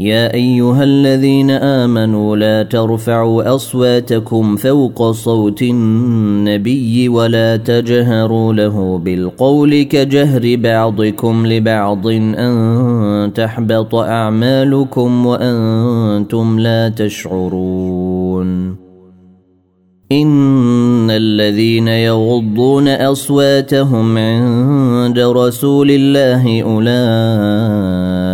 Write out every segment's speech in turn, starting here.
يا أيها الذين آمنوا لا ترفعوا أصواتكم فوق صوت النبي ولا تجهروا له بالقول كجهر بعضكم لبعض أن تحبط أعمالكم وأنتم لا تشعرون إن الذين يغضون أصواتهم عند رسول الله أولئك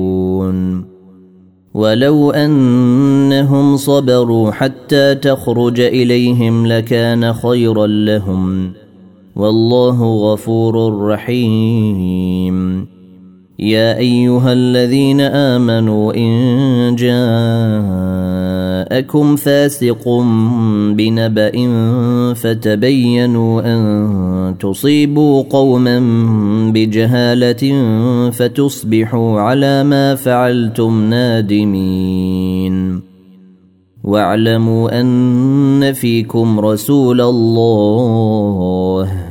ولو أنهم صبروا حتى تخرج إليهم لكان خيرا لهم. والله غفور رحيم. يا أيها الذين آمنوا إن جاءكم فاسق بنبأ فتبينوا أن تصيبوا قوما بجهالة فتصبحوا على ما فعلتم نادمين. واعلموا أن فيكم رسول الله.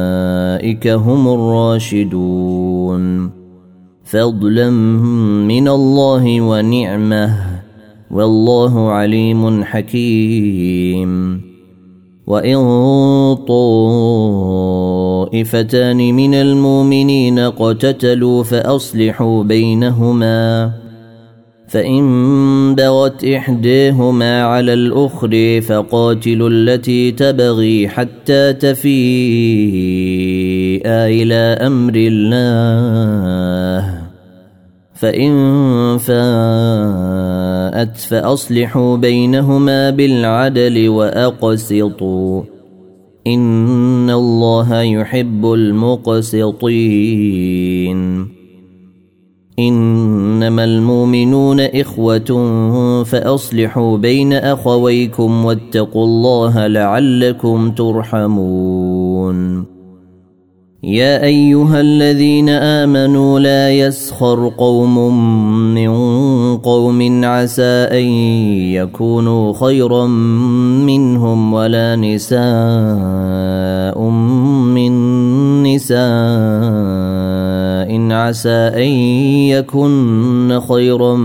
هم الراشدون فضلا من الله ونعمه والله عليم حكيم وان طائفتان من المؤمنين اقتتلوا فاصلحوا بينهما فإن بغت إحداهما على الأخر فقاتلوا التي تبغي حتى تفيء إلى أمر الله. فإن فاءت فأصلحوا بينهما بالعدل وأقسطوا. إن الله يحب المقسطين. إنما المؤمنون إخوة فأصلحوا بين أخويكم واتقوا الله لعلكم ترحمون. يا أيها الذين آمنوا لا يسخر قوم من قوم عسى أن يكونوا خيرا منهم ولا نساء من نساء عسى أن يكن خيرا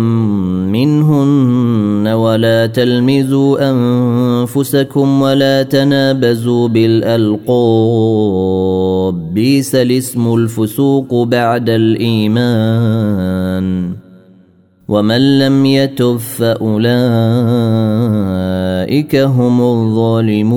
منهن ولا تلمزوا أنفسكم ولا تنابزوا بالألقاب. بئس الاسم الفسوق بعد الإيمان. ومن لم يتب فأولئك هم الظالمون.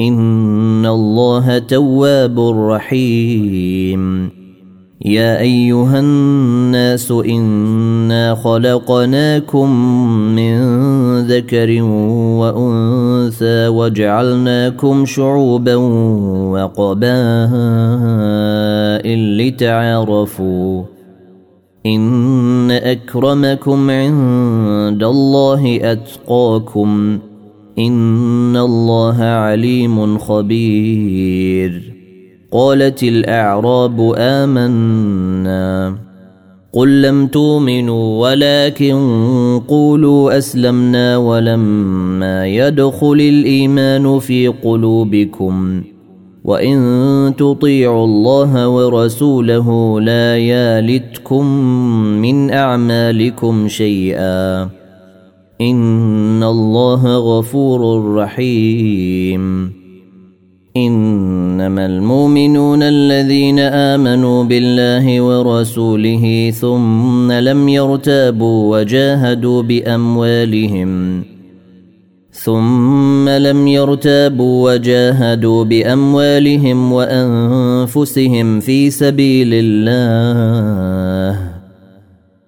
إن الله تواب رحيم. يا أيها الناس إنا خلقناكم من ذكر وأنثى وجعلناكم شعوبا وقبائل لتعارفوا. إن أكرمكم عند الله أتقاكم. ان الله عليم خبير. قالت الاعراب امنا. قل لم تؤمنوا ولكن قولوا اسلمنا ولما يدخل الايمان في قلوبكم. وان تطيعوا الله ورسوله لا يالتكم من اعمالكم شيئا. ان الله غفور رحيم انما المؤمنون الذين امنوا بالله ورسوله ثم لم يرتابوا وجاهدوا باموالهم ثم لم يرتابوا وجاهدوا باموالهم وانفسهم في سبيل الله